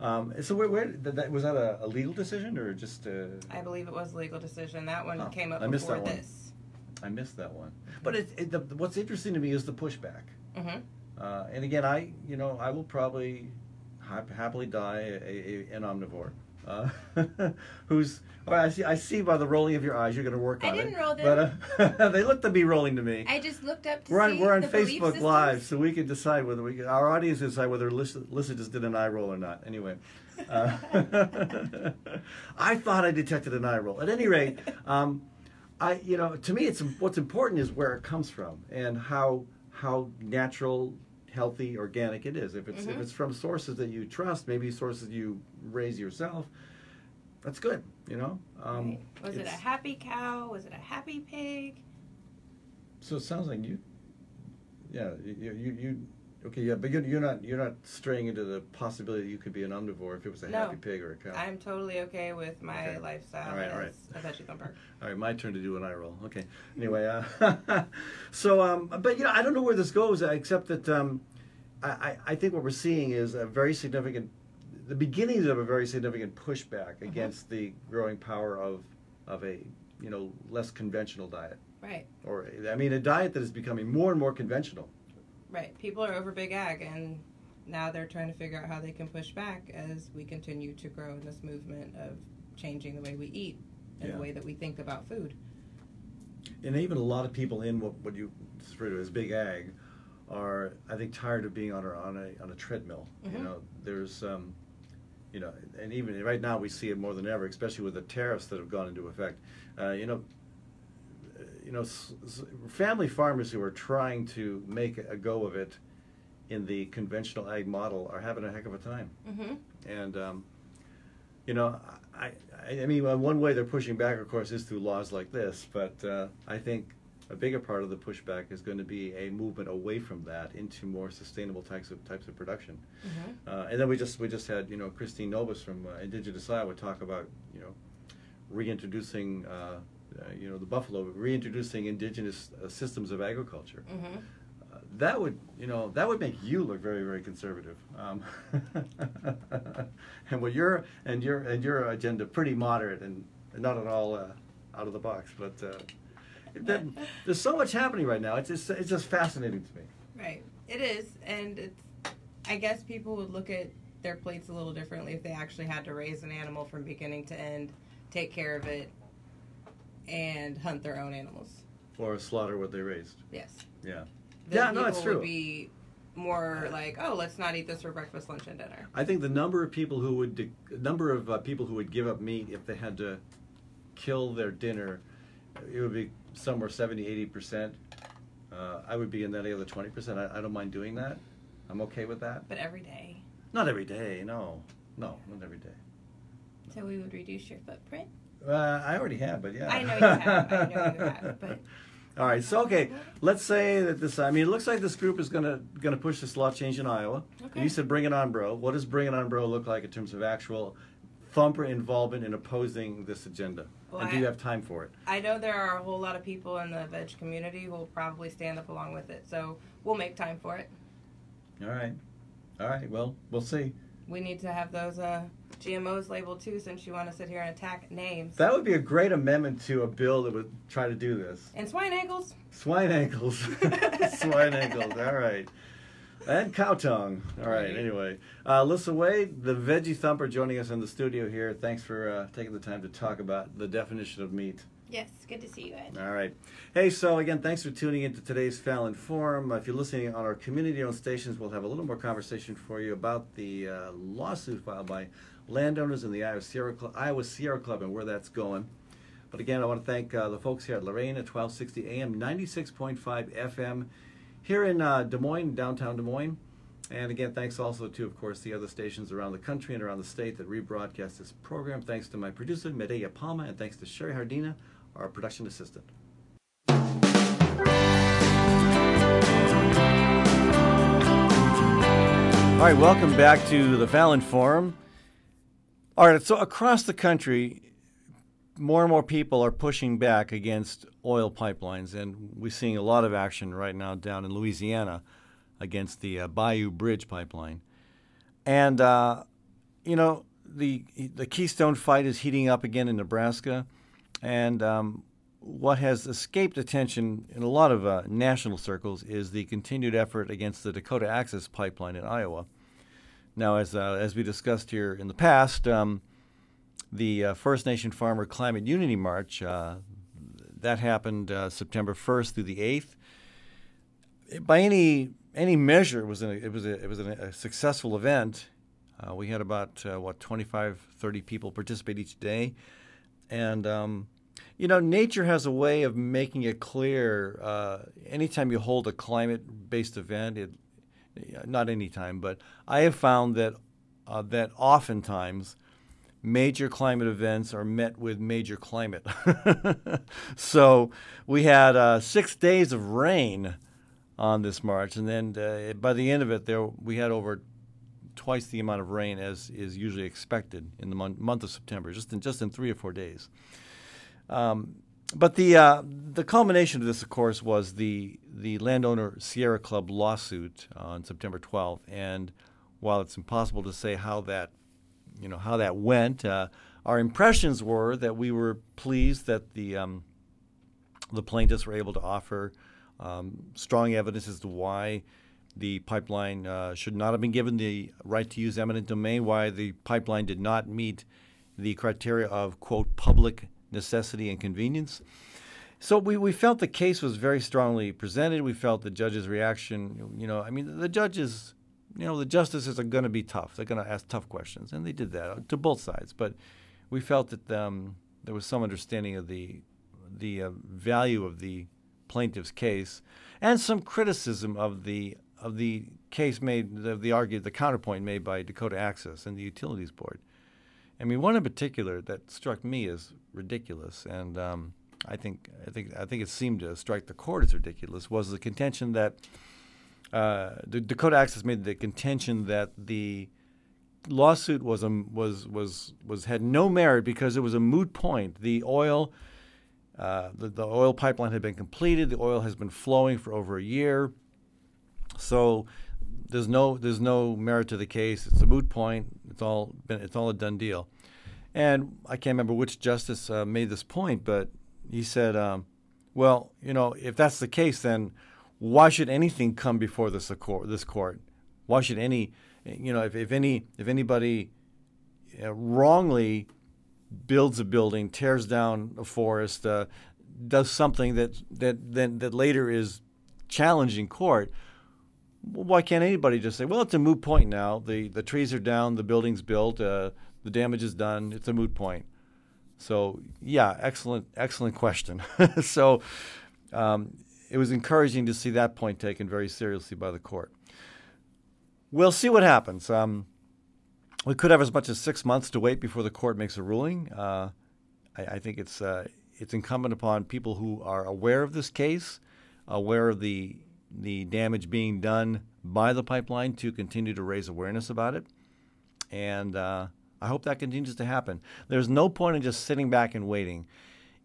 Um, so where, where did that, was that a, a legal decision or just? Uh, I believe it was a legal decision. That one Huh, came up I missed before that one. this. I missed that one. But it, it, the, what's interesting to me is the pushback. hmm Uh, and again, I you know I will probably hap- happily die a, a, an omnivore. Uh, who's well, I see I see by the rolling of your eyes you're going to work I on it. didn't roll But uh, they look to be rolling to me. I just looked up to we're on see we're on Facebook. Live, so we can decide whether we can, our audience can decide whether Lyssa, Lyssa just did an eye roll or not. Anyway, uh, I thought I detected an eye roll. At any rate, um, I you know to me it's what's important is where it comes from and how how natural, healthy, organic it is. If it's if Mhm. it's from sources that you trust, maybe sources you raise yourself, that's good. You know. Um, Right. Was it a happy cow? Was it a happy pig? So it sounds like you, yeah, you, you, you okay, yeah, but you're, you're not you're not straying into the possibility that you could be an omnivore if it was a No. happy pig or a cow. I'm totally okay with my Okay. lifestyle All right, all as a veggie thumper. All right, my turn to do an eye roll. Okay. Anyway, uh, so um, but you know, I don't know where this goes uh, except that um, I, I I think what we're seeing is a very significant the beginnings of a very significant pushback against the growing power of of a you know less conventional diet, Right. or I mean a diet that is becoming more and more conventional. Right. People are over big ag, and now they're trying to figure out how they can push back as we continue to grow in this movement of changing the way we eat and Yeah. the way that we think about food. and even a lot of people in what, what you refer to as big ag are I think tired of being on a on a on a treadmill. You Mhm. know, there's um, you know, and even right now we see it more than ever, especially with the tariffs that have gone into effect. Uh, you know, you know, s- s- family farmers who are trying to make a go of it in the conventional ag model are having a heck of a time. Mm-hmm. And um, you know, I, I, I mean, uh, one way they're pushing back, of course, is through laws like this. But uh, I think a bigger part of the pushback is going to be a movement away from that into more sustainable types of types of production. Mm-hmm. Uh, and then we just we just had you know Christine Nobiss from uh, Indigenous Iowa talk about you know reintroducing uh, uh, you know the buffalo, reintroducing indigenous uh, systems of agriculture. Mm-hmm. Uh, that would you know that would make you look very very conservative um, and what your and your and your agenda pretty moderate and not at all uh, out of the box but uh, that, there's so much happening right now it's just it's just fascinating to me Right. It is, and it's. I guess people would look at their plates a little differently if they actually had to raise an animal from beginning to end, take care of it, and hunt their own animals. or slaughter what they raised Yes. yeah Then Yeah, no, it's true. Would be more like, oh, let's not eat this for breakfast, lunch, and dinner. I think the number of people who would de- number of uh, people who would give up meat if they had to kill their dinner, it would be somewhere 70, 80 percent. Uh, I would be in that other twenty percent. I, I don't mind doing that. I'm okay with that. But every day, Not every day, no, no, not every day. so we would reduce your footprint. Uh, I already have, but yeah. I know you have. I know you have. But All right, so okay, let's say that this. I mean, it looks like this group is gonna gonna push this law change in Iowa. Okay. You said "Bring It On, Bro." What does "Bring It On, Bro" look like in terms of actual thumper involvement in opposing this agenda? Well, and do I- you have time for it? I know there are a whole lot of people in the veg community who will probably stand up along with it. So we'll make time for it. All right, all right. Well, we'll see. We need to have those uh, GMOs labeled too, since you want to sit here and attack names. That would be a great amendment to a bill that would try to do this. And swine ankles. Swine ankles. Swine ankles. All right. And cow tongue. All right. Right. Anyway, uh, Alyssa Wade, the Veggie Thumper, joining us in the studio here. Thanks for uh, taking the time to talk about the definition of meat. Yes, good to see you, Ed. All right. Hey, so again, thanks for tuning into today's Fallon Forum. Uh, if you're listening on our community-owned stations, we'll have a little more conversation for you about the uh, lawsuit filed by landowners in the Iowa Sierra, Club, Iowa Sierra Club and where that's going. But again, I want to thank uh, the folks here at La Reina at 1260 AM, 96.5 FM, here in uh, Des Moines, downtown Des Moines. And again, thanks also to, of course, the other stations around the country and around the state that rebroadcast this program. Thanks to my producer, Medea Palma, and thanks to Sherry Hardina, our production assistant. All right, welcome back to the Fallon Forum. All right, so across the country, more and more people are pushing back against oil pipelines, and we're seeing a lot of action right now down in Louisiana against the uh, Bayou Bridge pipeline. And uh, you know, the the Keystone fight is heating up again in Nebraska, and um, what has escaped attention in a lot of uh, national circles is the continued effort against the Dakota Access Pipeline in Iowa. Now, as uh, as we discussed here in the past, um, the uh, First Nation Farmer Climate Unity March uh, that happened uh, September 1st through the 8th. By any any measure, it was an, it was a, it was an, a successful event. Uh, we had about uh, what 25, 30 people participate each day, and um, you know, nature has a way of making it clear. Anytime you hold a climate-based event, it not anytime, but I have found that uh, that oftentimes major climate events are met with major climate. so we had uh, six days of rain on this march, and then uh, by the end of it, there we had over twice the amount of rain as is usually expected in the mon- month of September, just in just in three or four days. Um, but the uh, the culmination of this, of course, was the the landowner Sierra Club lawsuit on September 12th. And while it's impossible to say how that you know how that went. Uh, our impressions were that we were pleased that the um, the plaintiffs were able to offer um, strong evidence as to why the pipeline uh, should not have been given the right to use eminent domain, why the pipeline did not meet the criteria of, quote, public necessity and convenience. So we, we felt the case was very strongly presented. We felt the judge's reaction, you know, I mean, the judges, you know, the justices are going to be tough. They're going to ask tough questions, and they did that uh, to both sides. But we felt that um, there was some understanding of the the uh, value of the plaintiff's case and some criticism of the of the case made, the, the argument, the counterpoint made by Dakota Access and the Utilities Board. I mean, one in particular that struck me as ridiculous, and um, I think I think I think it seemed to strike the court as ridiculous, was the contention that uh, the Dakota Access made the contention that the lawsuit was a, was was was had no merit because it was a moot point. The oil. Uh, the, the oil pipeline had been completed. The oil has been flowing for over a year. So there's no there's no merit to the case. It's a moot point. It's all been it's all a done deal. And I can't remember which justice uh, made this point, but he said, um, "Well, you know, if that's the case, then why should anything come before this court? This court? Why should any, you know, if, if any if anybody uh, wrongly builds a building, tears down a forest, uh, does something that that that, that later is challenging court?" why can't anybody just say, well, it's a moot point now. The the trees are down, the building's built, uh, the damage is done. It's a moot point. So yeah, excellent excellent question. so um, it was encouraging to see that point taken very seriously by the court. We'll see what happens. Um, we could have as much as six months to wait before the court makes a ruling. Uh, I, I, think it's uh, it's incumbent upon people who are aware of this case, aware of the the damage being done by the pipeline to continue to raise awareness about it. And uh, I hope that continues to happen. There's no point in just sitting back and waiting.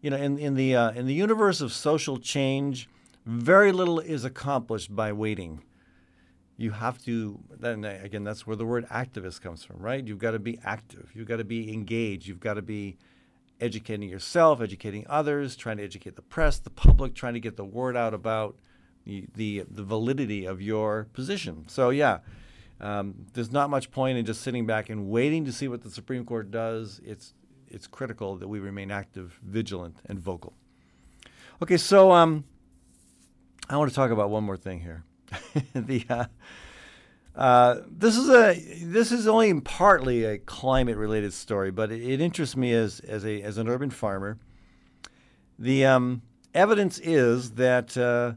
You know, in, in the uh, in the universe of social change, very little is accomplished by waiting. You have to. Then again, that's where the word activist comes from, right? You've got to be active. You've got to be engaged. You've got to be educating yourself, educating others, trying to educate the press, the public, trying to get the word out about the the validity of your position. So yeah, um, there's not much point in just sitting back and waiting to see what the Supreme Court does. It's it's critical that we remain active, vigilant, and vocal. Okay, so um, I want to talk about one more thing here. the uh, uh, this is a this is only partly a climate related story, but it, it, interests me as as a as an urban farmer. The um, evidence is that uh,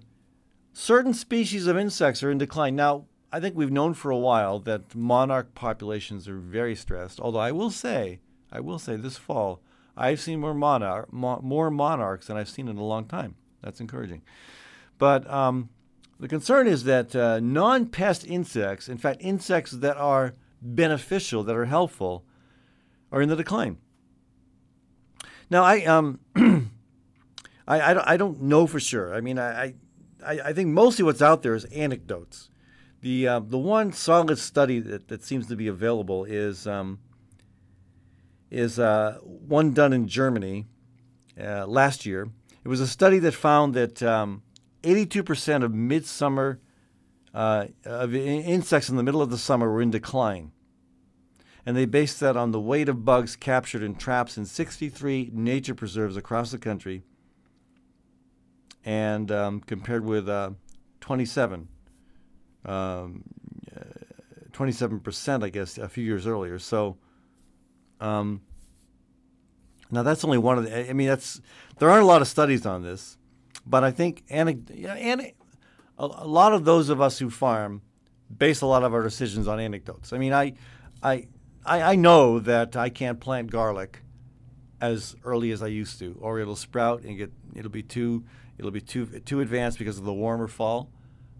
certain species of insects are in decline. Now, I think we've known for a while that monarch populations are very stressed. Although I will say, I will say this fall, I've seen more monarch, more monarchs than I've seen in a long time. That's encouraging. But um, the concern is that uh, non-pest insects, in fact, insects that are beneficial, that are helpful, are in the decline. Now, I um, I, I, don't, know for sure. I mean, I I, I, think mostly what's out there is anecdotes. The uh, the one solid study that, that seems to be available is um, is uh, one done in Germany uh, last year. It was a study that found that um, 82% of midsummer uh, of insects in the middle of the summer were in decline. And they based that on the weight of bugs captured in traps in 63 nature preserves across the country and um, compared with uh, 27, um, 27%, I guess, a few years earlier. So, um, now that's only one of the. I mean, that's there aren't a lot of studies on this, but I think and, and a, a lot of those of us who farm base a lot of our decisions on anecdotes. I mean, I, I, I, I know that I can't plant garlic as early as I used to, or it'll sprout and get it'll be too It'll be too too advanced because of the warmer fall.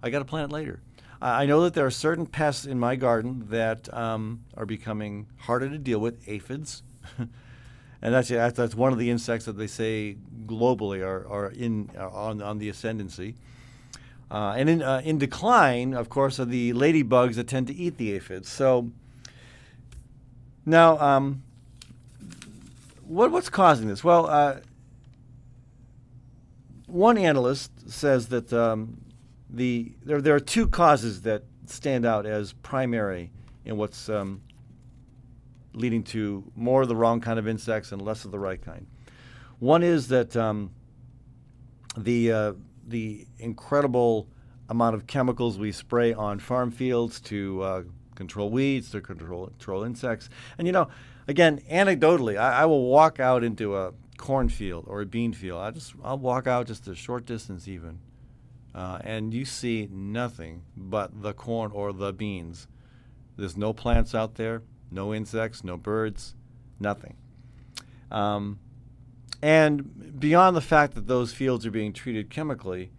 I got to plant it later. I know that there are certain pests in my garden that um, are becoming harder to deal with, aphids. and that's, that's one of the insects that they say globally are, are in are on, on the ascendancy. Uh, and in, uh, in decline, of course, are the ladybugs that tend to eat the aphids. So Now, um, what what's causing this? Well, uh, one analyst says that um, the there there are two causes that stand out as primary in what's um, leading to more of the wrong kind of insects and less of the right kind. One is that um, the uh, the incredible amount of chemicals we spray on farm fields to uh, control weeds, to control control insects, and you know, again, anecdotally, I, I will walk out into a cornfield or a bean field. I just I'll walk out just a short distance even, uh, and you see nothing but the corn or the beans. There's no plants out there, no insects, no birds, nothing. Um, and beyond the fact that those fields are being treated chemically,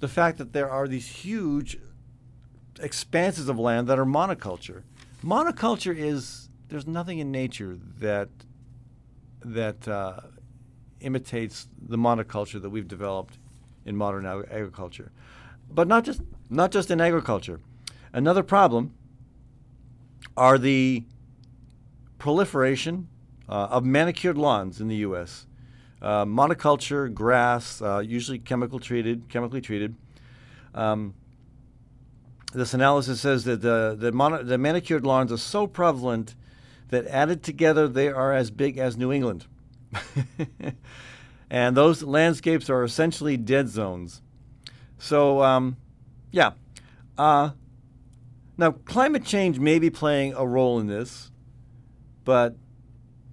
the fact that there are these huge expanses of land that are monoculture. Monoculture is there's nothing in nature that that uh, imitates the monoculture that we've developed in modern ag- agriculture. But not just not just in agriculture. Another problem are the proliferation uh, of manicured lawns in the U.S. Uh, monoculture, grass, uh, usually chemical treated, chemically treated. Um, this analysis says that the the, mono, the manicured lawns are so prevalent that added together they are as big as New England. and those landscapes are essentially dead zones. So, um, yeah. Uh, now, climate change may be playing a role in this, but,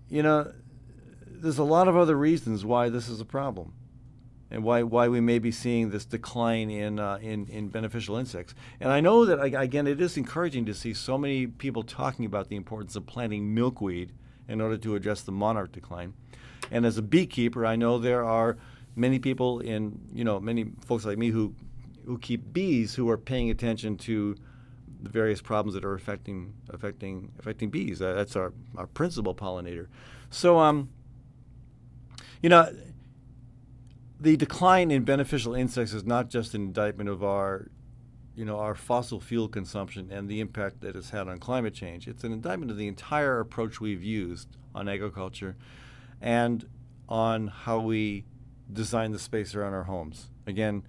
you know, there's a lot of other reasons why this is a problem and why, why we may be seeing this decline in, uh, in, in beneficial insects. And I know that, again, it is encouraging to see so many people talking about the importance of planting milkweed in order to address the monarch decline. And as a beekeeper, I know there are many people in, you know, many folks like me who, who keep bees who are paying attention to the various problems that are affecting affecting affecting bees. That's our, our principal pollinator. So, um, you know, the decline in beneficial insects is not just an indictment of our, you know, our fossil fuel consumption and the impact that it's had on climate change. It's an indictment of the entire approach we've used on agriculture and on how we design the space around our homes. Again,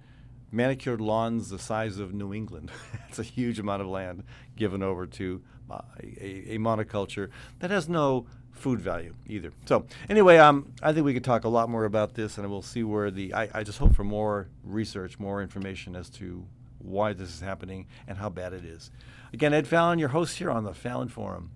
manicured lawns the size of New England. it's a huge amount of land given over to a, a, monoculture that has no food value either. So anyway, um, I think we could talk a lot more about this, and we'll see where the. I, I just hope for more research, more information as to why this is happening and how bad it is. Again, Ed Fallon, your host here on the Fallon Forum.